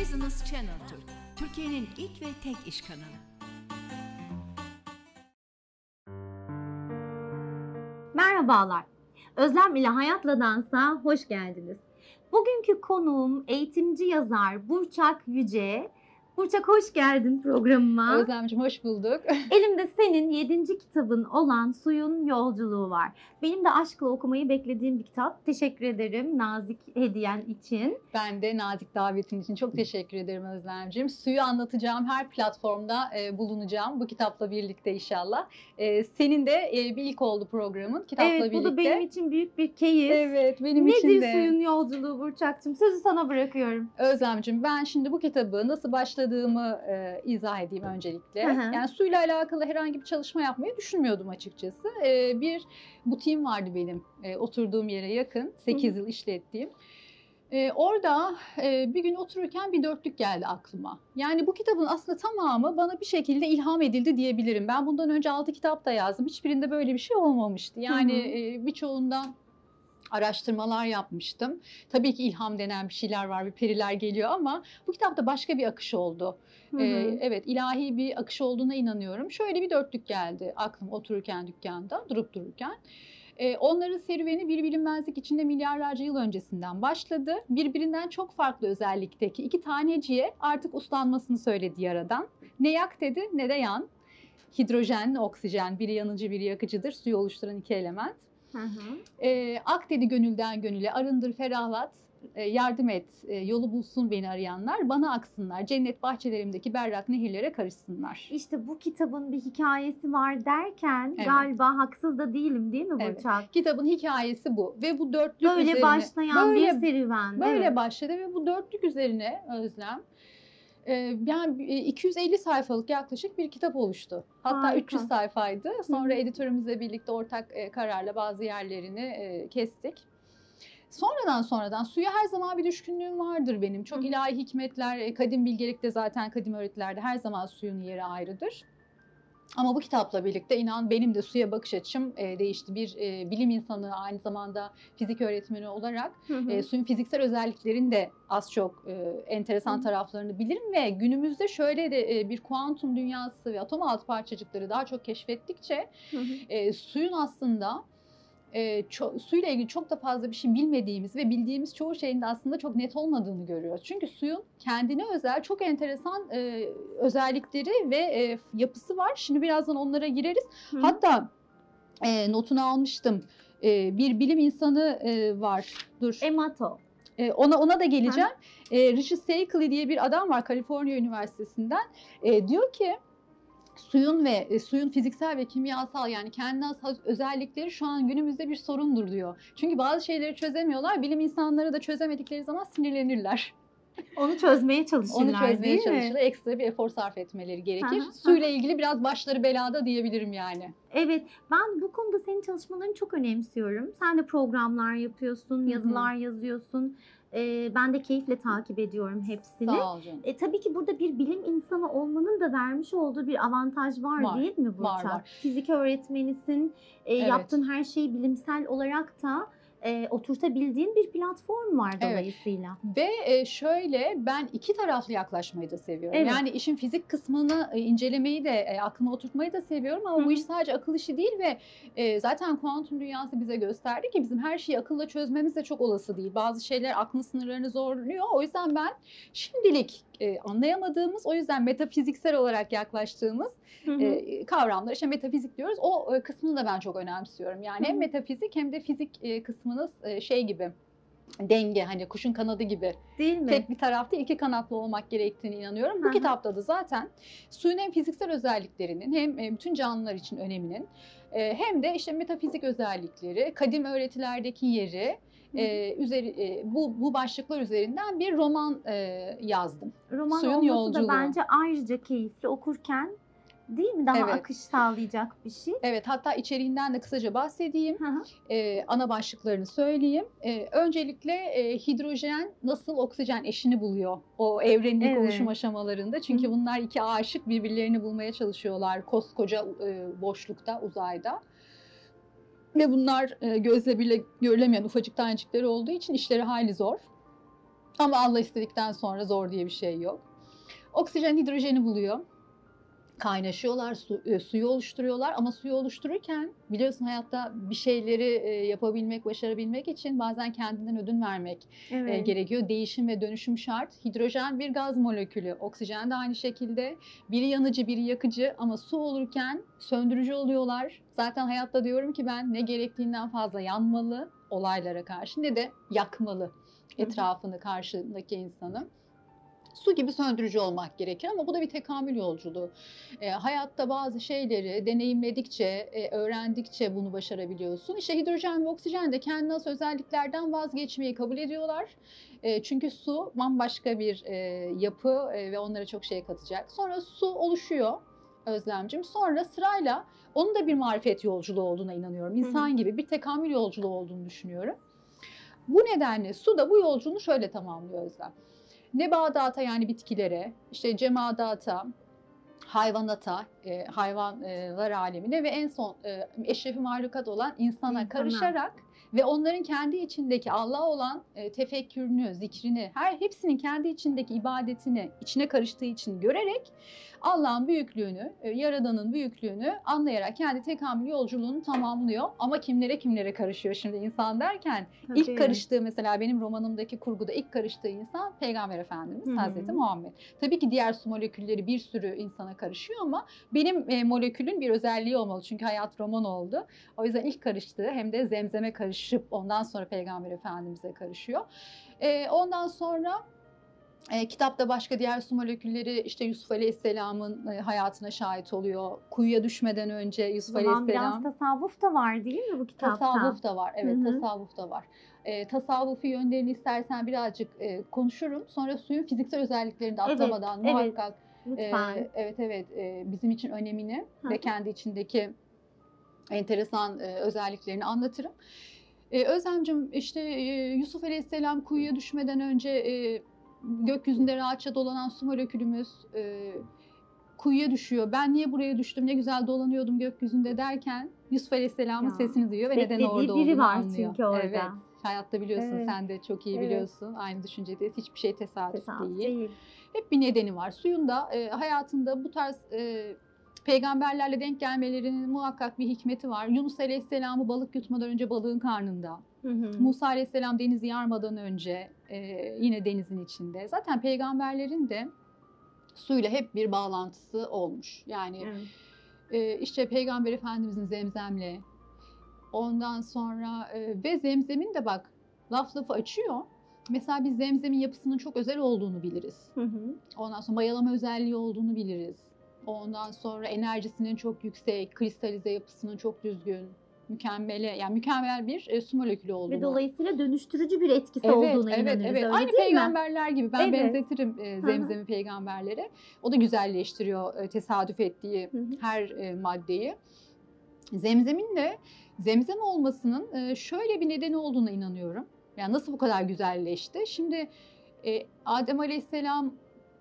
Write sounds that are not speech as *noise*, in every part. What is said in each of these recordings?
Business Channel Türk, Türkiye'nin ilk ve tek iş kanalı. Merhabalar. Özlem ile Hayatla Dans'a hoş geldiniz. Bugünkü konuğum eğitimci yazar Burçak Yüce. Burçak hoş geldin programıma. Özlemciğim hoş bulduk. *laughs* Elimde senin 7. kitabın olan Suyun Yolculuğu var. Benim de aşkla okumayı beklediğim bir kitap. Teşekkür ederim nazik hediyen için. Ben de nazik davetin için çok teşekkür ederim Özlemciğim. Suyu anlatacağım her platformda e, bulunacağım bu kitapla birlikte inşallah. E, senin de e, bir ilk oldu programın kitapla evet birlikte. bu da benim için büyük bir keyif. Evet benim Nedir için de. suyun yolculuğu Burçak'cığım? Sözü sana bırakıyorum. Özlemciğim ben şimdi bu kitabı nasıl başladığımı e, izah edeyim öncelikle. Hı hı. Yani suyla alakalı herhangi bir çalışma yapmayı düşünmüyordum açıkçası. E, bir butiğim vardı benim e, oturduğum yere yakın 8 yıl işlettiğim. E, orada e, bir gün otururken bir dörtlük geldi aklıma. Yani bu kitabın aslında tamamı bana bir şekilde ilham edildi diyebilirim. Ben bundan önce 6 kitap da yazdım. Hiçbirinde böyle bir şey olmamıştı. Yani Hı hı. e, birçoğundan araştırmalar yapmıştım. Tabii ki ilham denen bir şeyler var, bir periler geliyor ama bu kitapta başka bir akış oldu. Hı hı. Ee, evet, ilahi bir akış olduğuna inanıyorum. Şöyle bir dörtlük geldi aklıma otururken dükkanda, durup dururken. Ee, onların serüveni bir bilinmezlik içinde milyarlarca yıl öncesinden başladı. Birbirinden çok farklı özellikteki iki taneciye artık uslanmasını söyledi yaradan. Ne yak dedi ne de yan. Hidrojen, oksijen, biri yanıcı biri yakıcıdır. Suyu oluşturan iki element. Hı hı. E, ak dedi gönülden gönüle, arındır ferahlat, e, yardım et, e, yolu bulsun beni arayanlar, bana aksınlar, cennet bahçelerimdeki berrak nehirlere karışsınlar. İşte bu kitabın bir hikayesi var derken Evet. galiba haksız da değilim değil mi Evet. Burçak? Kitabın hikayesi bu ve bu dörtlük Böyle üzerine, başlayan böyle, bir serüven. Böyle evet. başladı ve bu dörtlük üzerine Özlem, yani e, 250 sayfalık yaklaşık bir kitap oluştu. Hatta Harika. 300 sayfaydı. Sonra Hı. editörümüzle birlikte ortak kararla bazı yerlerini kestik. Sonradan sonradan suya her zaman bir düşkünlüğüm vardır benim. Çok ilahi hikmetler, kadim bilgelikte zaten kadim öğretilerde her zaman suyun yeri ayrıdır. Ama bu kitapla birlikte inan benim de suya bakış açım e, değişti. Bir e, bilim insanı aynı zamanda fizik öğretmeni olarak Hı hı. e, suyun fiziksel özelliklerini de az çok e, enteresan Hı. taraflarını bilirim ve günümüzde şöyle de e, bir kuantum dünyası ve atom altı parçacıkları daha çok keşfettikçe Hı hı. e, suyun aslında e, ço- suyla ilgili çok da fazla bir şey bilmediğimiz ve bildiğimiz çoğu şeyin de aslında çok net olmadığını görüyoruz. Çünkü suyun kendine özel çok enteresan e, özellikleri ve e, yapısı var. Şimdi birazdan onlara gireriz. Hı. Hatta e, notunu almıştım. E, bir bilim insanı e, var. Dur. Emato. E, ona ona da geleceğim. E, Richard Stackley diye bir adam var Kaliforniya Üniversitesi'nden. E, diyor ki suyun ve e, suyun fiziksel ve kimyasal yani kendine has özellikleri şu an günümüzde bir sorundur diyor. Çünkü bazı şeyleri çözemiyorlar. Bilim insanları da çözemedikleri zaman sinirlenirler. *laughs* Onu çözmeye çalışırlar Onu çözmeye değil mi? çalışırlar. Ekstra bir efor sarf etmeleri gerekir. Hı, Suyla ilgili biraz başları belada diyebilirim yani. Evet, ben bu konuda senin çalışmalarını çok önemsiyorum. Sen de programlar yapıyorsun, yazılar yazıyorsun. Ee, ben de keyifle takip ediyorum hepsini. Sağ ol canım. E, tabii ki burada bir bilim insanı olmanın da vermiş olduğu bir avantaj var, Var, değil mi Burçak? var, var. Fizik öğretmenisin, e, Evet. yaptığın her şeyi bilimsel olarak da e, oturtabildiğin bir platform var Evet. dolayısıyla. Ve e, şöyle ben iki taraflı yaklaşmayı da seviyorum. Evet. Yani işin fizik kısmını e, incelemeyi de e, aklıma oturtmayı da seviyorum ama Hı bu iş sadece akıl işi değil ve e, zaten kuantum dünyası bize gösterdi ki bizim her şeyi akılla çözmemiz de çok olası değil. Bazı şeyler aklın sınırlarını zorluyor. O yüzden ben şimdilik e, anlayamadığımız o yüzden metafiziksel olarak yaklaştığımız Hı hı. e, kavramlar işte metafizik diyoruz. O e, kısmını da ben çok önemsiyorum. Yani Hı hı. hem metafizik hem de fizik e, kısmınız e, şey gibi denge hani kuşun kanadı gibi değil mi? tek bir tarafta iki kanatlı olmak gerektiğini inanıyorum. Bu hı. kitapta da zaten suyun hem fiziksel özelliklerinin hem e, bütün canlılar için öneminin e, hem de işte metafizik özellikleri, kadim öğretilerdeki yeri e, üzeri e, bu bu başlıklar üzerinden bir roman e, yazdım. Roman suyun olması yolculuğu. da bence ayrıca keyifli okurken değil mi? Daha Evet. akış sağlayacak bir şey. Evet hatta içeriğinden de kısaca bahsedeyim. Hı hı. e, ana başlıklarını söyleyeyim. E, öncelikle e, hidrojen nasıl oksijen eşini buluyor o evrenin Evet. oluşum aşamalarında. Çünkü Hı. bunlar iki aşık birbirlerini bulmaya çalışıyorlar koskoca e, boşlukta, uzayda. Ve bunlar e, gözle bile görülemeyen ufacık tanecikleri olduğu için işleri hayli zor. Ama Allah istedikten sonra zor diye bir şey yok. Oksijen hidrojeni buluyor. Kaynaşıyorlar, su, e, suyu oluşturuyorlar ama suyu oluştururken biliyorsun hayatta bir şeyleri e, yapabilmek, başarabilmek için bazen kendinden ödün vermek e, Evet. gerekiyor. Değişim ve dönüşüm şart. Hidrojen bir gaz molekülü, oksijen de aynı şekilde. Biri yanıcı, biri yakıcı ama su olurken söndürücü oluyorlar. Zaten hayatta diyorum ki ben ne gerektiğinden fazla yanmalı olaylara karşı ne de yakmalı etrafını, karşındaki insanı. Su gibi söndürücü olmak gerekir ama bu da bir tekamül yolculuğu. E, hayatta bazı şeyleri deneyimledikçe, e, öğrendikçe bunu başarabiliyorsun. İşte hidrojen ve oksijen de kendine has özelliklerden vazgeçmeyi kabul ediyorlar. E, çünkü su bambaşka bir e, yapı e, ve onlara çok şey katacak. Sonra su oluşuyor Özlemcim. Sonra sırayla onun da bir marifet yolculuğu olduğuna inanıyorum. İnsan gibi bir tekamül yolculuğu olduğunu düşünüyorum. Bu nedenle su da bu yolculuğunu şöyle tamamlıyor Özlem. Nebadata yani bitkilere, işte cemadata, hayvanata, e, hayvanlar alemine ve en son e, eşrefi mahlukat olan insana İnsana. karışarak ve onların kendi içindeki Allah olan e, tefekkürünü, zikrini, her hepsinin kendi içindeki ibadetini içine karıştığı için görerek Allah'ın büyüklüğünü, e, Yaradan'ın büyüklüğünü anlayarak kendi tekamül yolculuğunu tamamlıyor. Ama kimlere kimlere karışıyor şimdi insan derken Tabii. İlk karıştığı mesela benim romanımdaki kurguda ilk karıştığı insan Peygamber Efendimiz Hı hı. Hazreti Muhammed. Tabii ki diğer su molekülleri bir sürü insana karışıyor ama benim e, molekülün bir özelliği olmalı çünkü hayat roman oldu. O yüzden ilk karıştığı hem de zemzeme karışıp ondan sonra Peygamber Efendimiz'e karışıyor. E, ondan sonra e, kitapta başka diğer su molekülleri işte Yusuf Aleyhisselam'ın e, hayatına şahit oluyor. Kuyuya düşmeden önce Yusuf O zaman Aleyhisselam biraz tasavvuf da var değil mi bu kitapta? Tasavvuf da var. Evet, Hı hı. tasavvuf da var. E, tasavvufi yönlerini istersen birazcık e, konuşurum. Sonra suyun fiziksel özelliklerini de Evet, atlamadan evet. muhakkak e, Lütfen. evet evet e, bizim için önemini Hı ve kendi içindeki enteresan e, özelliklerini anlatırım. E, Özlemcim işte e, Yusuf Aleyhisselam kuyuya düşmeden önce e, gökyüzünde rahatça dolanan su molekülümüz e, kuyuya düşüyor. Ben niye buraya düştüm ne güzel dolanıyordum gökyüzünde derken Yusuf Aleyhisselam'ın Ya, sesini duyuyor ve neden beklediği orada biri olduğunu var anlıyor. çünkü orada. Evet. Hayatta biliyorsun Evet. sen de çok iyi Evet. biliyorsun. Aynı düşüncedeyiz. Hiçbir şey tesadüf, Tesadüf değil. değil. Hep bir nedeni var. Suyun da e, hayatında bu tarz e, peygamberlerle denk gelmelerinin muhakkak bir hikmeti var. Yunus Aleyhisselam'ı balık yutmadan önce balığın karnında. Hı hı. Musa Aleyhisselam denizi yarmadan önce e, yine denizin içinde. Zaten peygamberlerin de suyla hep bir bağlantısı olmuş. Yani Evet. e, işte Peygamber Efendimizin zemzemle ondan sonra e, ve zemzemin de bak laf lafı açıyor. Mesela biz zemzemin yapısının çok özel olduğunu biliriz. Hı hı. Ondan sonra mayalama özelliği olduğunu biliriz. Ondan sonra enerjisinin çok yüksek, kristalize yapısının çok düzgün, mükemmele yani mükemmel bir e, su molekülü olduğunu. Ve dolayısıyla dönüştürücü bir etkisi Evet, olduğuna evet, inanırız. evet. Öyle Aynı değil mi? peygamberler gibi ben Evet. benzetirim e, zemzemi peygamberlere. O da güzelleştiriyor e, tesadüf ettiği Hı hı. her e, maddeyi. Zemzemin de zemzem olmasının e, şöyle bir nedeni olduğuna inanıyorum. Yani nasıl bu kadar güzelleşti? Şimdi e, Adem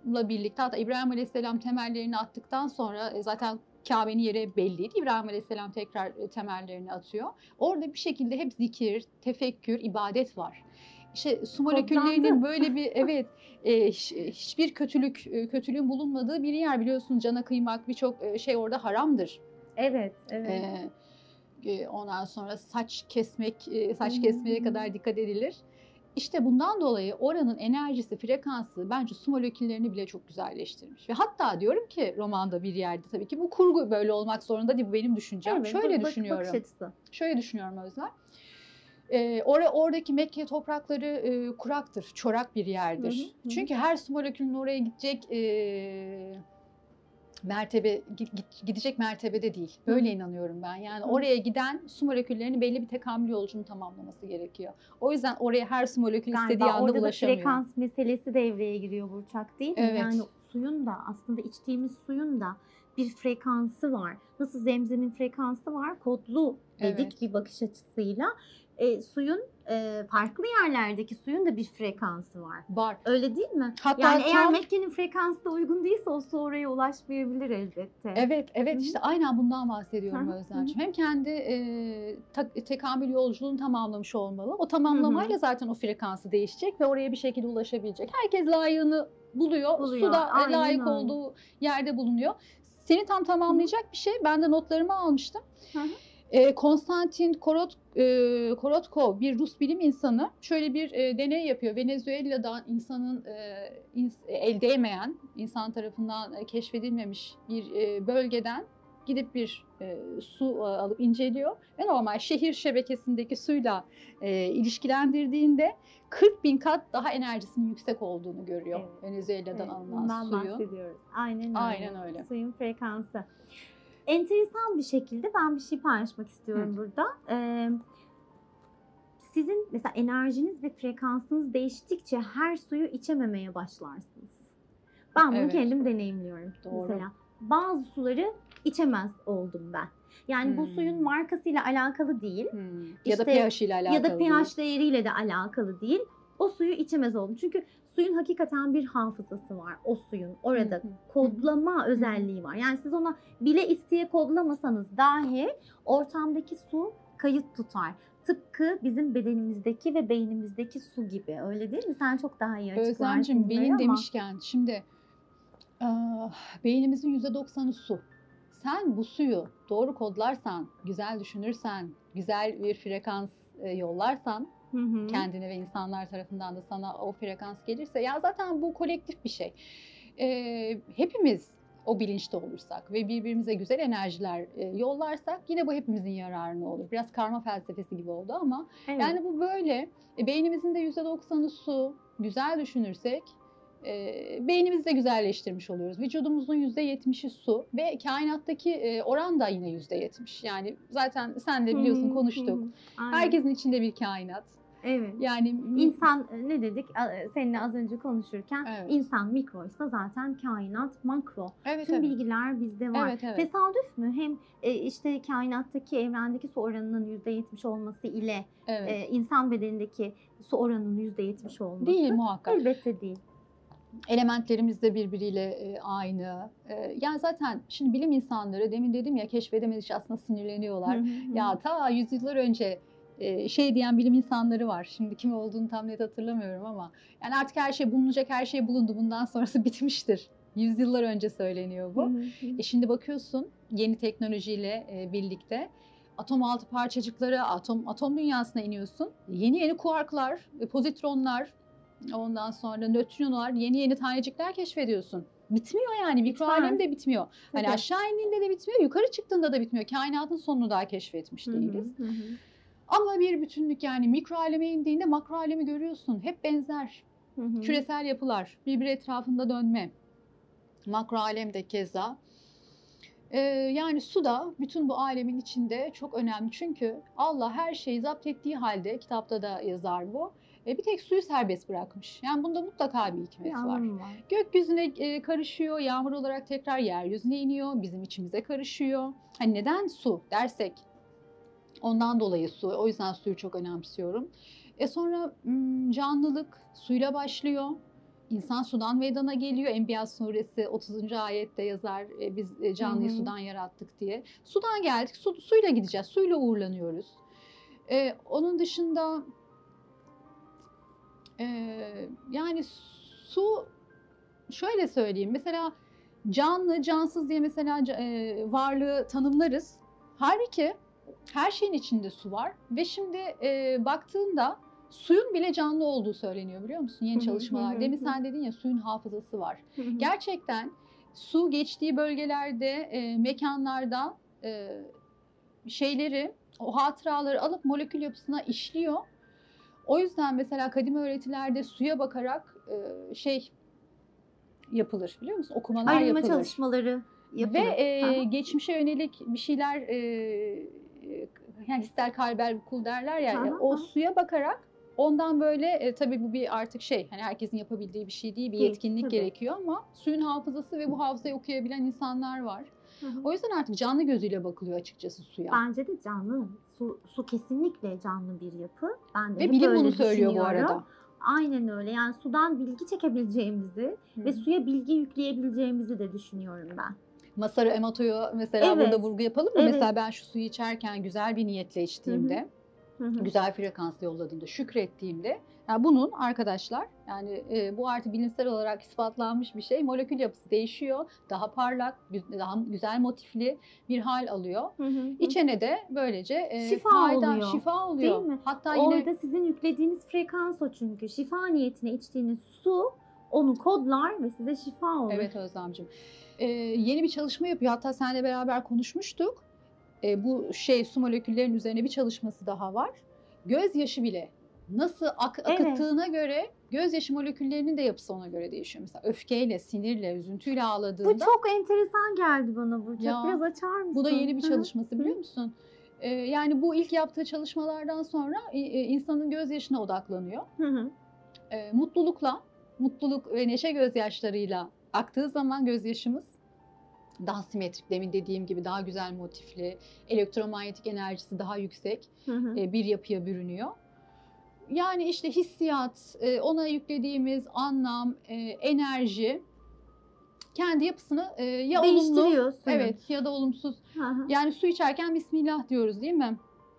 Aleyhisselam'la birlikte hatta İbrahim Aleyhisselam temellerini attıktan sonra e, zaten Kabe'nin yeri belliydi. İbrahim Aleyhisselam tekrar e, temellerini atıyor. Orada bir şekilde hep zikir, tefekkür, ibadet var. İşte su moleküllerinin böyle bir *laughs* evet e, hiç- hiçbir kötülük e, kötülüğün bulunmadığı bir yer biliyorsun cana kıymak birçok şey orada haramdır. Evet, evet. Ee, ondan sonra saç kesmek, saç Hı kesmeye kadar dikkat edilir. İşte bundan dolayı oranın enerjisi, frekansı bence su moleküllerini bile çok güzelleştirmiş. Ve hatta diyorum ki romanda bir yerde tabii ki bu kurgu böyle olmak zorunda değil bu benim düşüncem. Evet, Şöyle bak- düşünüyorum. Bakış açısı. Şöyle düşünüyorum Özlem. Ee, or- oradaki Mekke toprakları e, kuraktır, çorak bir yerdir. Hı hı, hı hı. Çünkü her su molekülünün oraya gidecek e, mertebe gi- gi- gidecek mertebede değil. Hı. Böyle inanıyorum ben. Yani Hı. oraya giden su moleküllerinin belli bir tekamül yolculuğunu tamamlaması gerekiyor. O yüzden oraya her su molekülü istediği Galiba anda orada da ulaşamıyor. frekans meselesi devreye giriyor Burçak değil mi? Evet. Yani suyun da aslında içtiğimiz suyun da bir frekansı var. Nasıl zemzemin frekansı var? Kodlu dedik Evet. bir bakış açısıyla. E, suyun e, farklı yerlerdeki suyun da bir frekansı var. Var. Öyle değil mi? Hatta yani eğer tam- Mekke'nin frekansı da uygun değilse o su oraya ulaşmayabilir elbette. Evet, evet Hı hı. işte aynen bundan bahsediyorum Özlemciğim. Hem kendi e, ta- tekamül yolculuğunu tamamlamış olmalı. O tamamlamayla zaten o frekansı değişecek ve oraya bir şekilde ulaşabilecek. Herkes layığını buluyor. Buluyor, Su da e, aynen layık öyle. olduğu yerde bulunuyor. Seni tam tamamlayacak bir şey. Ben de notlarımı almıştım. Hı hı. E, Konstantin Korot, e, Korotkov bir Rus bilim insanı şöyle bir e, deney yapıyor. Venezuela'dan insanın e, ins- el değmeyen, insan tarafından e, keşfedilmemiş bir e, bölgeden gidip bir e, su e, alıp inceliyor ve normal şehir şebekesindeki suyla e, ilişkilendirdiğinde 40 bin kat daha enerjisinin yüksek olduğunu görüyor Evet. Venezuela'dan Evet, alınan bundan suyu. bahsediyoruz. Aynen öyle. Aynen öyle. Suyun frekansı. Enteresan bir şekilde ben bir şey paylaşmak istiyorum burada. Ee, sizin mesela enerjiniz ve frekansınız değiştikçe her suyu içememeye başlarsınız. Ben bunu Evet. kendim deneyimliyorum. Doğru. Mesela bazı suları içemez oldum ben. Yani bu Hmm. suyun markasıyla alakalı değil Hmm. Ya da İşte- pH ile alakalı. ya da pH değeriyle de alakalı değil. O suyu içemez oldum. Çünkü suyun hakikaten bir hafızası var. O suyun orada Hı hı. kodlama özelliği var. Yani siz ona bile isteye kodlamasanız dahi ortamdaki su kayıt tutar. Tıpkı bizim bedenimizdeki ve beynimizdeki su gibi. Öyle değil mi? Sen çok daha iyi açıklarsın. Özlemciğim beyin ama- demişken şimdi ah, beynimizin %90'ı su. Sen bu suyu doğru kodlarsan, güzel düşünürsen, güzel bir frekans e, yollarsan Hı hı. kendine ve insanlar tarafından da sana o frekans gelirse ya zaten bu kolektif bir şey. Ee, hepimiz o bilinçte olursak ve birbirimize güzel enerjiler yollarsak yine bu hepimizin yararına olur. Biraz karma felsefesi gibi oldu ama Evet. yani bu böyle. E, beynimizin de %90'ı su. Güzel düşünürsek e, beynimizi de güzelleştirmiş oluyoruz. Vücudumuzun %70'i su ve kainattaki e, oran da yine %70. Yani zaten sen de biliyorsun konuştuk. Aynen. Herkesin içinde bir kainat. Evet. Yani İnsan e, ne dedik A- seninle az önce konuşurken Evet. insan mikroysa zaten kainat makro. evet, Tüm evet. bilgiler bizde var. Evet, evet. Tesadüf mü? Hem e, işte kainattaki evrendeki su oranının %70 olması ile evet. e, insan bedenindeki su oranının %70 olması. Değil muhakkak. Elbette değil. Elementlerimiz de birbiriyle e, aynı. E, yani zaten şimdi bilim insanları demin dedim ya keşfedemedikçe aslında sinirleniyorlar. Ya ta yüzyıllar önce e, şey diyen bilim insanları var. Şimdi kim olduğunu tam net hatırlamıyorum ama yani artık her şey bulunacak, her şey bulundu. Bundan sonrası *laughs* bitmiştir. Yüzyıllar önce söyleniyor bu. hı hı. E şimdi bakıyorsun yeni teknolojiyle birlikte atom altı parçacıkları, atom atom dünyasına iniyorsun. Yeni yeni kuarklar, e, pozitronlar, ondan sonra nötronlar, yeni yeni tanecikler keşfediyorsun. Bitmiyor yani. Mikro alem de bitmiyor. Hani Tabii. aşağı indiğinde de bitmiyor, yukarı çıktığında da bitmiyor. Kainatın sonunu daha keşfetmiş Hı hı, değiliz. hı hı. Ama bir bütünlük yani mikro aleme indiğinde makro alemi görüyorsun. Hep benzer. Hı hı. Küresel yapılar, birbiri etrafında dönme. Makro alem de keza. Ee, yani su da bütün bu alemin içinde çok önemli. Çünkü Allah her şeyi zapt ettiği halde, kitapta da yazar bu, e, bir tek suyu serbest bırakmış. Yani bunda mutlaka bir hikmet var. var. Gökyüzüne e, karışıyor, yağmur olarak tekrar yeryüzüne iniyor, bizim içimize karışıyor. Hani neden su dersek, ondan dolayı su, o yüzden suyu çok önemsiyorum. E sonra canlılık suyla başlıyor. İnsan sudan meydana geliyor. Enbiya suresi 30. ayette yazar e, biz e, canlıyı hı. sudan yarattık diye. Sudan geldik, su, suyla gideceğiz, suyla uğurlanıyoruz. E, onun dışında e, yani su şöyle söyleyeyim. Mesela canlı, cansız diye mesela e, varlığı tanımlarız. Halbuki her şeyin içinde su var ve şimdi e, baktığında suyun bile canlı olduğu söyleniyor biliyor musun? Yeni çalışmalar. Demin sen dedin ya suyun hafızası var. Gerçekten su geçtiği bölgelerde, e, mekanlarda e, şeyleri, o hatıraları alıp molekül yapısına işliyor. O yüzden mesela kadim öğretilerde suya bakarak e, şey yapılır biliyor musun? Okumalar Arınma yapılır. çalışmaları yapılır. Ve e, Aha. geçmişe yönelik bir şeyler e, yani ister kalber kul derler ya Aha, o aha. suya bakarak ondan böyle e, tabii bu bir artık şey hani herkesin yapabildiği bir şey değil bir yetkinlik tabii. gerekiyor ama suyun hafızası ve bu hafızayı okuyabilen insanlar var. Hı hı. O yüzden artık canlı gözüyle bakılıyor açıkçası suya. Bence de canlı. Su, su kesinlikle canlı bir yapı. Ben de Ve bilim bunu söylüyor bu arada. Aynen öyle. Yani sudan bilgi çekebileceğimizi ve suya bilgi yükleyebileceğimizi de düşünüyorum ben. Masaru Emoto'yu mesela Evet. burada vurgu yapalım mı? Evet. Mesela ben şu suyu içerken güzel bir niyetle içtiğimde, Hı hı. güzel frekansla yolladığımda, şükrettiğimde yani bunun arkadaşlar yani e, bu artık bilimsel olarak ispatlanmış bir şey. Molekül yapısı değişiyor. Daha parlak, daha güzel motifli bir hal alıyor. Hı hı. İçene de böylece e, Şifa fayda, oluyor. şifa oluyor. Değil mi? Hatta yine Orada sizin yüklediğiniz frekans o çünkü. Şifa niyetine içtiğiniz su onu kodlar ve size şifa olur. Evet Özlemciğim. Ee, yeni bir çalışma yapıyor. Hatta seninle beraber konuşmuştuk. Ee, bu şey su moleküllerinin üzerine bir çalışması daha var. Gözyaşı bile nasıl ak- Evet. akıttığına göre gözyaşı moleküllerinin de yapısı ona göre değişiyor. Mesela öfkeyle, sinirle, üzüntüyle ağladığında Bu çok enteresan geldi bana Burçak. Ya, Biraz açar mısın? bu da yeni bir çalışması biliyor musun? Ee, yani bu ilk yaptığı çalışmalardan sonra e, e, insanın gözyaşına odaklanıyor. Hı hı. e, mutlulukla, mutluluk ve neşe gözyaşlarıyla aktığı zaman gözyaşımız daha simetrik, demin dediğim gibi daha güzel motifli, elektromanyetik enerjisi daha yüksek Hı hı. e, bir yapıya bürünüyor. Yani işte hissiyat, e, ona yüklediğimiz anlam, e, enerji kendi yapısını ya olumlu, evet ya da olumsuz. Hı hı. Yani su içerken Bismillah diyoruz değil mi?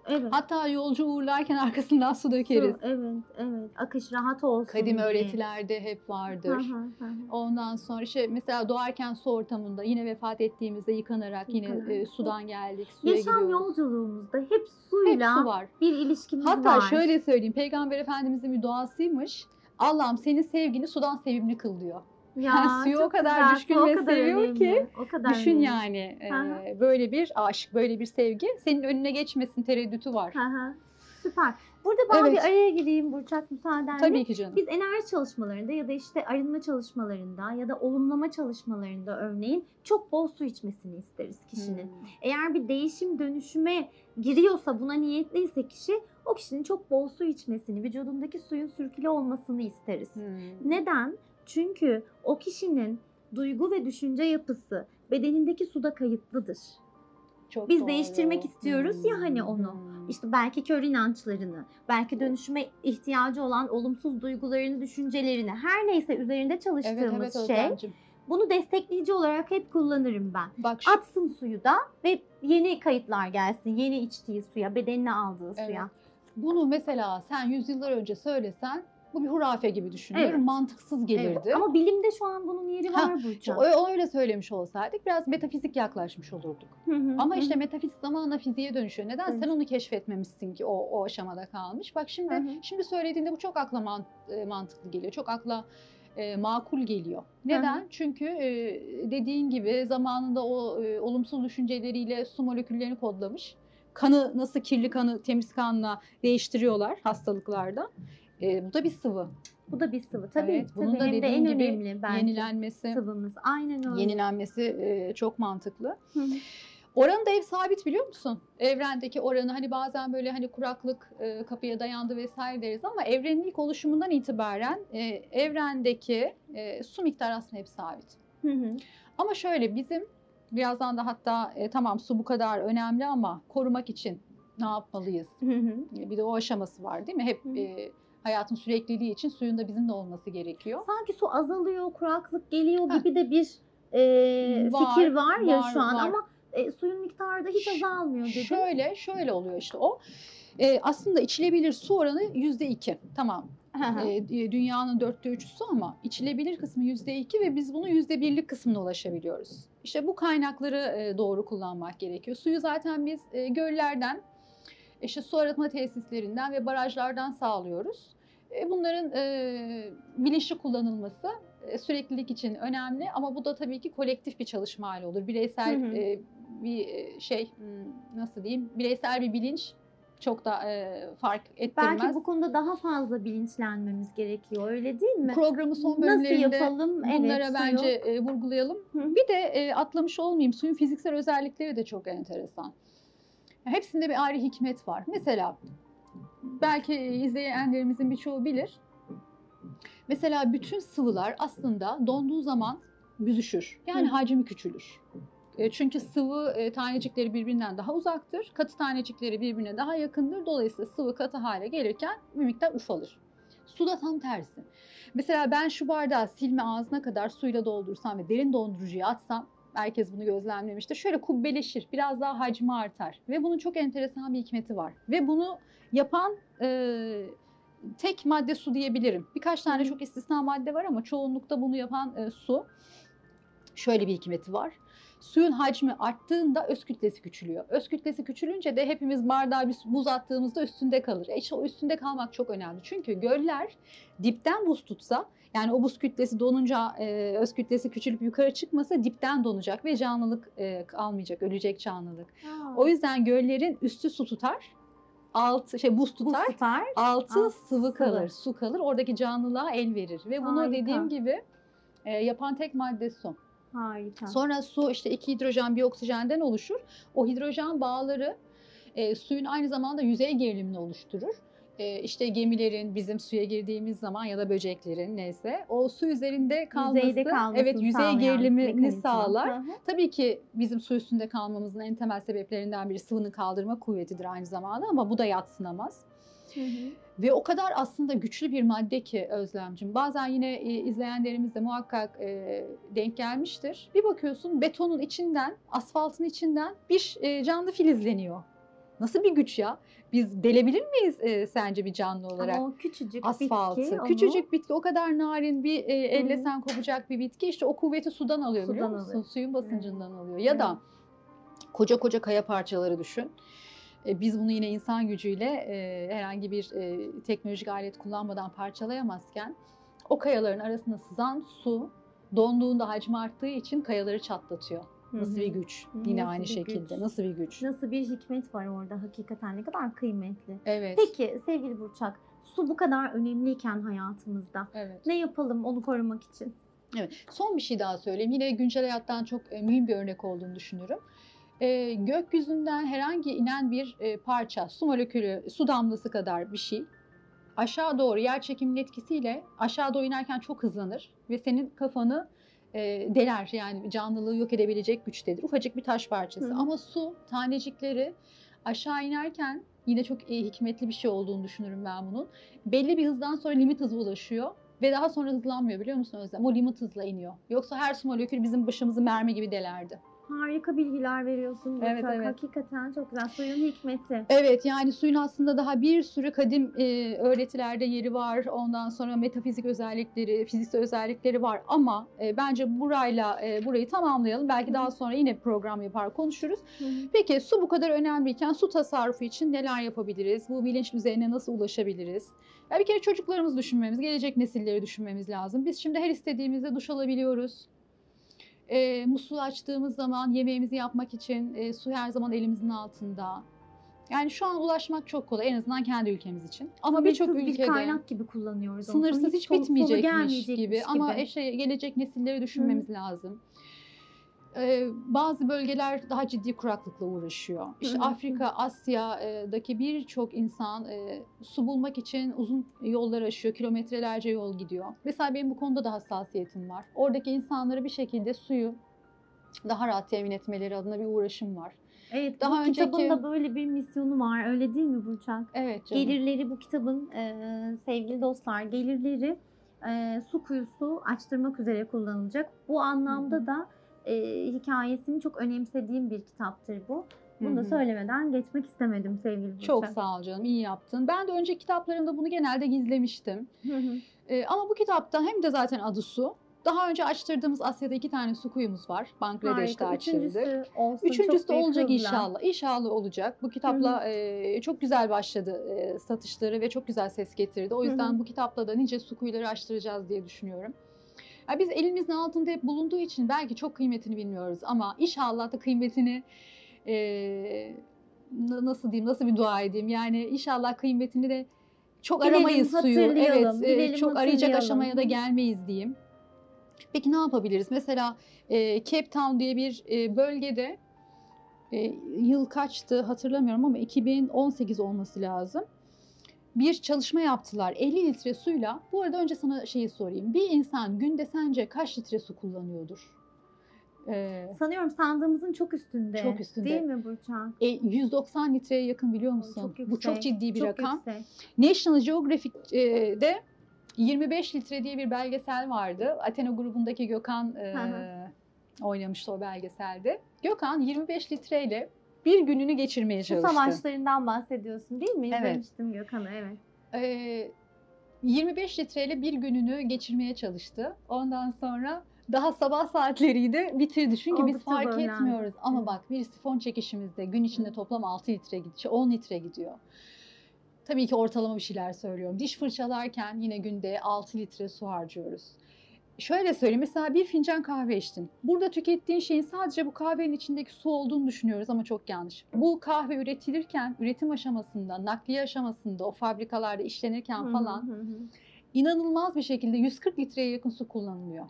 Evet. Hatta yolcu uğurlarken arkasından su dökeriz. Su, Evet, evet. Akış rahat olsun Kadim diye. öğretilerde hep vardır. hı, hı hı. Ondan sonra işte mesela doğarken su ortamında yine vefat ettiğimizde yıkanarak yine Yıkanarak. e, sudan geldik, suya Yaşam gidiyoruz. yolculuğumuzda hep Hep suyla su var. bir ilişkimiz Hatta var. şöyle söyleyeyim Peygamber Efendimizin bir duasıymış. Allah'ım senin sevgini sudan sevimli kıl diyor. Ya, suyu o kadar güzel, düşkün ve seviyor önemli, ki, O kadar Düşün önemli. yani e, böyle bir aşk, böyle bir sevgi senin önüne geçmesin tereddütü var. Hı. Süper. Burada ben Evet. bir araya gireyim Burçak müsaadenle. Tabii ki canım. Biz enerji çalışmalarında ya da işte arınma çalışmalarında ya da olumlama çalışmalarında örneğin çok bol su içmesini isteriz kişinin. Hmm. Eğer bir değişim dönüşüme giriyorsa buna niyetliyse kişi o kişinin çok bol su içmesini, vücudundaki suyun sürküle olmasını isteriz. Hmm. Neden? Çünkü o kişinin duygu ve düşünce yapısı bedenindeki suda kayıtlıdır. Çok Biz doğru. değiştirmek istiyoruz ya hani onu. Hmm. İşte belki kör inançlarını, belki dönüşüme ihtiyacı olan olumsuz duygularını, düşüncelerini, her neyse üzerinde evet, çalıştığımız evet, şey, Özlemciğim. bunu destekleyici olarak hep kullanırım ben. Bak şu Atsın suyu da ve yeni kayıtlar gelsin, yeni içtiği suya, bedenine aldığı Evet. suya. Bunu mesela sen yüzyıllar önce söylesen bu bir hurafe gibi düşünüyorum. Evet. Mantıksız gelirdi. Evet. Ama bilimde şu an bunun yeri Ha, var Burçak. O- o öyle söylemiş olsaydık biraz metafizik yaklaşmış olurduk. Hı hı, Ama hı işte metafizik zamanla fiziğe dönüşüyor. Neden? Sen Dönüşüyor. onu keşfetmemişsin ki o, o aşamada kalmış. Bak şimdi Hı hı. şimdi söylediğinde bu çok akla man- e, mantıklı geliyor. Çok akla e, makul geliyor. Neden? Çünkü e, dediğin gibi zamanında o e, olumsuz düşünceleriyle su moleküllerini kodlamış. Kanı nasıl kirli kanı temiz kanla değiştiriyorlar hastalıklarda. E, bu da bir sıvı. Bu da bir sıvı. Tabii, Evet, bunun tabii. da Hem de en gibi önemli belki Yenilenmesi, sıvımız. Aynen öyle. yenilenmesi e, çok mantıklı. Hı hı. Oranı da hep sabit biliyor musun? Evrendeki oranı hani bazen böyle hani kuraklık e, kapıya dayandı vesaire deriz ama evrenin ilk oluşumundan itibaren e, evrendeki e, su miktarı aslında hep sabit. Hı hı. Ama şöyle bizim birazdan da hatta e, tamam su bu kadar önemli ama korumak için ne yapmalıyız? Hı hı. Bir de o aşaması var değil mi? Hep Hı. e, hayatın sürekliliği için suyun da bizimle olması gerekiyor. Sanki su azalıyor, kuraklık geliyor gibi de bir e, Var, fikir var ya var, şu an var. ama e, suyun miktarı da hiç azalmıyor dedin. Şöyle şöyle oluyor işte o. E, aslında içilebilir su oranı yüzde iki. Tamam e, dünyanın dörtte üçü su ama içilebilir kısmı yüzde iki ve biz bunu yüzde birlik kısmına ulaşabiliyoruz. İşte bu kaynakları e, doğru kullanmak gerekiyor. Suyu zaten biz e, göllerden, işte su arıtma tesislerinden ve barajlardan sağlıyoruz. E, bunların e, bilinçli kullanılması e, süreklilik için önemli ama bu da tabii ki kolektif bir çalışma hali olur. Bireysel Hı hı. e, bir e, şey hmm, nasıl diyeyim bireysel bir bilinç çok da e, fark ettirmez. Belki bu konuda daha fazla bilinçlenmemiz gerekiyor öyle değil mi? Programı son Nasıl bölümlerinde yapalım? bunlara evet, bence e, vurgulayalım. Hı. Bir de e, atlamış olmayayım suyun fiziksel özellikleri de çok enteresan. Hepsinde bir ayrı hikmet var. Mesela belki izleyenlerimizin birçoğu bilir. Mesela bütün sıvılar aslında donduğu zaman büzüşür. Yani Hı. hacmi küçülür. E, Çünkü sıvı e, tanecikleri birbirinden daha uzaktır. Katı tanecikleri birbirine daha yakındır. Dolayısıyla sıvı katı hale gelirken bir miktar ufalır. Su da tam tersi. Mesela ben şu bardağı silme ağzına kadar suyla doldursam ve derin dondurucuya atsam herkes bunu gözlemlemiştir. Şöyle kubbeleşir, biraz daha hacmi artar ve bunun çok enteresan bir hikmeti var. Ve bunu yapan e, tek madde su diyebilirim. Birkaç tane çok istisna madde var ama çoğunlukta bunu yapan e, su. Şöyle bir hikmeti var. Suyun hacmi arttığında öz kütlesi küçülüyor. Öz kütlesi küçülünce de hepimiz bardağa bir buz attığımızda üstünde kalır. E işte o üstünde kalmak çok önemli. Çünkü göller dipten buz tutsa yani o buz kütlesi donunca e, öz kütlesi küçülüp yukarı çıkmasa dipten donacak ve canlılık e, kalmayacak, ölecek canlılık. O yüzden göllerin üstü su tutar, altı şey buz bu tutar, tutar. altı Alt sıvı sıvı. kalır, su kalır. Oradaki canlılığa el verir ve bunu Harika. dediğim gibi e, yapan tek madde su. Harika. Sonra su işte iki hidrojen bir oksijenden oluşur. O hidrojen bağları e, suyun aynı zamanda yüzey gerilimini oluşturur. E, işte gemilerin bizim suya girdiğimiz zaman ya da böceklerin neyse o su üzerinde kalması, kalmasını evet yüzey gerilimini mekanizma. sağlar. Hı hı. Tabii ki bizim su üstünde kalmamızın en temel sebeplerinden biri sıvının kaldırma kuvvetidir aynı zamanda ama bu da yatsınamaz. Hı hı. Ve o kadar aslında güçlü bir madde ki Özlemcim. Bazen yine e, izleyenlerimiz de muhakkak e, denk gelmiştir. Bir bakıyorsun betonun içinden, asfaltın içinden bir canlı filizleniyor. Nasıl bir güç ya? Biz delebilir miyiz e, sence bir canlı olarak? Ama o küçücük asfaltı. bitki onu Küçücük bitki o kadar narin bir e, Hı hı. ellesen kopacak bir bitki işte o kuvveti sudan alıyor biliyor Sudan musun? alıyor. Suyun basıncından alıyor. Ya da koca koca kaya parçaları düşün. E, Biz bunu yine insan gücüyle e, herhangi bir e, teknolojik alet kullanmadan parçalayamazken o kayaların arasına sızan su donduğunda hacmi arttığı için kayaları çatlatıyor. Nasıl bir güç? Yine nasıl aynı bir şekilde. güç? Nasıl bir güç? Nasıl bir hikmet var orada hakikaten ne kadar kıymetli. Evet. Peki sevgili Burçak, su bu kadar önemliyken hayatımızda Evet. ne yapalım onu korumak için? Evet. Son bir şey daha söyleyeyim. Yine güncel hayattan çok e, mühim bir örnek olduğunu düşünüyorum. E, gökyüzünden herhangi inen bir e, parça, su molekülü, su damlası kadar bir şey aşağı doğru yer çekiminin etkisiyle aşağı doğru inerken çok hızlanır ve senin kafanı e, deler yani canlılığı yok edebilecek güçtedir. Ufacık bir taş parçası Hı ama su tanecikleri aşağı inerken yine çok e, hikmetli bir şey olduğunu düşünürüm ben bunun. Belli bir hızdan sonra limit hızı ulaşıyor ve daha sonra hızlanmıyor biliyor musun Özlem? O limit hızla iniyor. Yoksa her su molekülü bizim başımızı mermi gibi delerdi. Harika bilgiler veriyorsun. Evet, evet. Hakikaten çok güzel. Suyun hikmeti. Evet yani suyun aslında daha bir sürü kadim e, öğretilerde yeri var. Ondan sonra metafizik özellikleri, fiziksel özellikleri var ama e, bence burayla e, burayı tamamlayalım. Belki daha sonra yine program yapar konuşuruz. Hı hı. Peki su bu kadar önemliyken su tasarrufu için neler yapabiliriz? Bu bilinç düzeyine nasıl ulaşabiliriz? Ya bir kere çocuklarımızı düşünmemiz, gelecek nesilleri düşünmemiz lazım. Biz şimdi her istediğimizde duş alabiliyoruz. E, musluğu açtığımız zaman yemeğimizi yapmak için e, su her zaman elimizin altında. Yani şu an ulaşmak çok kolay en azından kendi ülkemiz için. Ama birçok Sınırsız bir ülkede kaynak gibi kullanıyoruz. sınırsız hiç sonu bitmeyecekmiş gelmeyecekmiş gibi. Ama şey, gelecek nesilleri düşünmemiz lazım. Ee, bazı bölgeler daha ciddi kuraklıkla uğraşıyor. İşte. Afrika, Asya'daki birçok insan e, su bulmak için uzun yollar aşıyor, kilometrelerce yol gidiyor. Mesela benim bu konuda da hassasiyetim var. Oradaki insanları bir şekilde suyu daha rahat temin etmeleri adına bir uğraşım var. Evet, Daha bu önceki- kitabın da böyle bir misyonu var. Öyle değil mi Burçak? Evet canım. Gelirleri bu kitabın e, sevgili dostlar gelirleri e, su kuyusu açtırmak üzere kullanılacak. Bu anlamda hı. da e, hikayesini çok önemsediğim bir kitaptır bu. Bunu da Hı hı. söylemeden geçmek istemedim sevgili Burçak. Çok sağ ol canım, iyi yaptın. Ben de önceki kitaplarımda bunu genelde gizlemiştim. Hı hı. Ee, ama bu kitapta hem de zaten adı su. Daha önce açtırdığımız Asya'da iki tane su kuyumuz var. Bangladeş'te açtırdık. Üçüncüsü olsun. Üçüncüsü çok olacak hızla. inşallah. İnşallah olacak. Bu kitapla e, çok güzel başladı e, satışları ve çok güzel ses getirdi. O Hı hı. yüzden bu kitapla da nice su kuyuları açtıracağız diye düşünüyorum. Ya biz elimizin altında hep bulunduğu için belki çok kıymetini bilmiyoruz ama inşallah da kıymetini e, na- nasıl diyeyim, nasıl bir dua edeyim? Yani inşallah kıymetini de çok Bilelim, aramayız suyu. Evet, bilelim, çok arayacak aşamaya da gelmeyiz diyeyim. Peki ne yapabiliriz? Mesela e, Cape Town diye bir e, bölgede e, yıl kaçtı hatırlamıyorum ama 2018 olması lazım. Bir çalışma yaptılar 50 litre suyla. Bu arada önce sana şeyi sorayım. Bir insan günde sence kaç litre su kullanıyordur? Ee, Sanıyorum sandığımızın çok üstünde. Çok üstünde. Değil mi Burçak? e, 190 litreye yakın biliyor musun? Çok Bu çok ciddi bir çok rakam. yüksek. National Geographic'de 25 litre diye bir belgesel vardı. Athena grubundaki Gökhan e, oynamıştı o belgeselde. Gökhan 25 litreyle bir gününü geçirmeye çalıştı. savaşlarından bahsediyorsun değil mi? Evet. İzlemiştim Gökhan'ı evet. Ee, 25 litreyle bir gününü geçirmeye çalıştı. Ondan sonra daha sabah saatleriydi bitirdi. Çünkü biz Oldukça fark zorlandı. etmiyoruz. Ama Evet. bak bir sifon çekişimizde gün içinde toplam 6 litre gidiyor, 10 litre gidiyor. Tabii ki ortalama bir şeyler söylüyorum. Diş fırçalarken yine günde 6 litre su harcıyoruz. Şöyle söyleyeyim mesela bir fincan kahve içtin. Burada tükettiğin şeyin sadece bu kahvenin içindeki su olduğunu düşünüyoruz ama çok yanlış. Bu kahve üretilirken, üretim aşamasında, nakliye aşamasında, o fabrikalarda işlenirken hı, falan hı hı. inanılmaz bir şekilde 140 litreye yakın su kullanılıyor.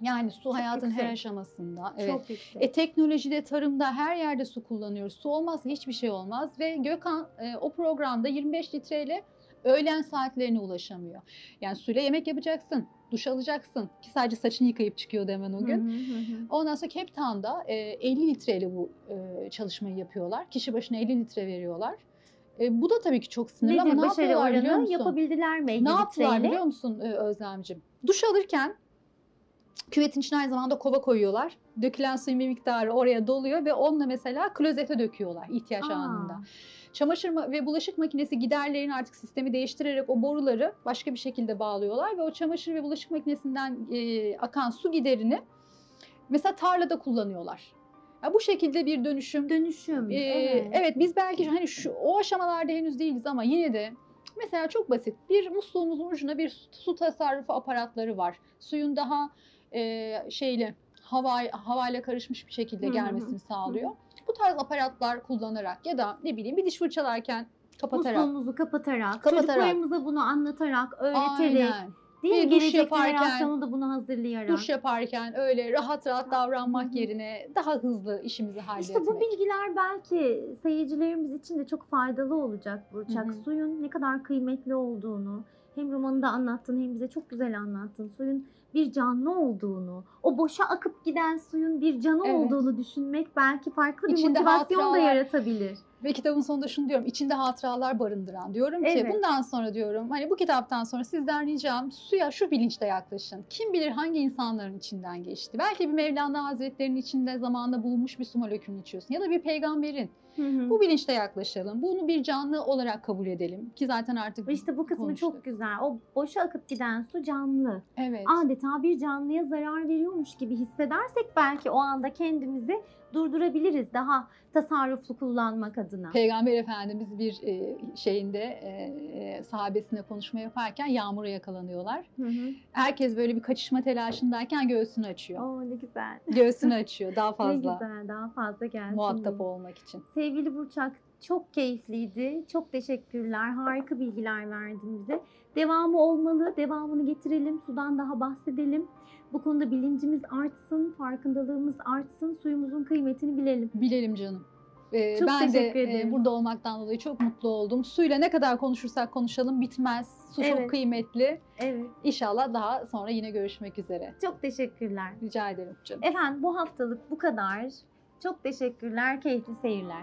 Yani su Çok hayatın her yüksek. aşamasında. Evet. Çok yüksek. E, teknolojide, tarımda her yerde su kullanıyoruz. Su olmazsa hiçbir şey olmaz ve Gökhan e, o programda 25 litreyle öğlen saatlerine ulaşamıyor. Yani suyla yemek yapacaksın, duş alacaksın ki sadece saçını yıkayıp çıkıyordu hemen o gün. Hı hı, hı hı. Ondan sonra Cape Town'da e, 50 litreyle bu e, çalışmayı yapıyorlar. Kişi başına 50 litre veriyorlar. E, bu da tabii ki çok sınırlı Nedir ama ne yapıyorlar biliyor oranı? musun? Yapabildiler mi 50 Ne yaptılar litreyle? biliyor musun e, Özlemciğim? Duş alırken küvetin içine aynı zamanda kova koyuyorlar. Dökülen suyun bir miktarı oraya doluyor ve onunla mesela klozete döküyorlar ihtiyaç Aa, anında. Çamaşır ma- ve bulaşık makinesi giderlerin artık sistemi değiştirerek o boruları başka bir şekilde bağlıyorlar ve o çamaşır ve bulaşık makinesinden e, akan su giderini mesela tarlada kullanıyorlar. Ya bu şekilde bir dönüşüm Dönüşüm. ee, evet. evet. biz belki hani şu o aşamalarda henüz değiliz ama yine de mesela çok basit bir musluğumuzun ucuna bir su, su tasarrufu aparatları var. Suyun daha e, şeyle hava havayla karışmış bir şekilde gelmesini sağlıyor. Bu tarz aparatlar kullanarak ya da ne bileyim bir diş fırçalarken kapatarak. Musluğumuzu kapatarak, Kapatarak. çocuklarımıza bunu anlatarak, öğreterek, Aynen. değil? Bir duş yaparken- da bunu hazırlayarak. Duş yaparken öyle rahat rahat davranmak Hı hı. yerine daha hızlı işimizi halletmek. İşte bu bilgiler belki seyircilerimiz için de çok faydalı olacak Burçak. Hı hı. Suyun ne kadar kıymetli olduğunu hem romanında anlattın hem bize çok güzel anlattın. Suyun bir canlı olduğunu, o boşa akıp giden suyun bir canı Evet. olduğunu düşünmek belki farklı bir İçinde motivasyon da hatıralar- yaratabilir. Ve kitabın sonunda şunu diyorum, içinde hatıralar barındıran. Diyorum ki Evet. bundan sonra diyorum, hani bu kitaptan sonra sizden ricam suya şu bilinçle yaklaşın. Kim bilir hangi insanların içinden geçti. Belki bir Mevlana Hazretleri'nin içinde zamanında bulunmuş bir su molekülünü içiyorsun. Ya da bir peygamberin. Hı hı. Bu bilinçle yaklaşalım. Bunu bir canlı olarak kabul edelim. Ki zaten artık işte bu kısmı konuştuk. çok güzel. O boşa akıp giden su canlı. Evet. Adeta bir canlıya zarar veriyormuş gibi hissedersek belki o anda kendimizi durdurabiliriz daha tasarruflu kullanmak adına. Peygamber Efendimiz bir e, şeyinde e, e, sahabesine konuşma yaparken yağmura yakalanıyorlar. Hı hı. Herkes böyle bir kaçışma telaşındayken göğsünü açıyor. Oo ne güzel. Göğsünü *laughs* açıyor daha Ne fazla. güzel daha fazla gelsin. muhatap diye. olmak için. Sevgili Burçak çok keyifliydi. Çok teşekkürler. Harika bilgiler verdin bize. Devamı olmalı. Devamını getirelim. Sudan daha bahsedelim. Bu konuda bilincimiz artsın, farkındalığımız artsın, suyumuzun kıymetini bilelim. Bilelim canım. Ee, Çok ben de e, ederim. burada olmaktan dolayı çok mutlu oldum. Suyla ne kadar konuşursak konuşalım bitmez. Su Evet. çok kıymetli. Evet. İnşallah daha sonra yine görüşmek üzere. Çok teşekkürler. Rica ederim canım. Efendim bu haftalık bu kadar. Çok teşekkürler. Keyifli seyirler.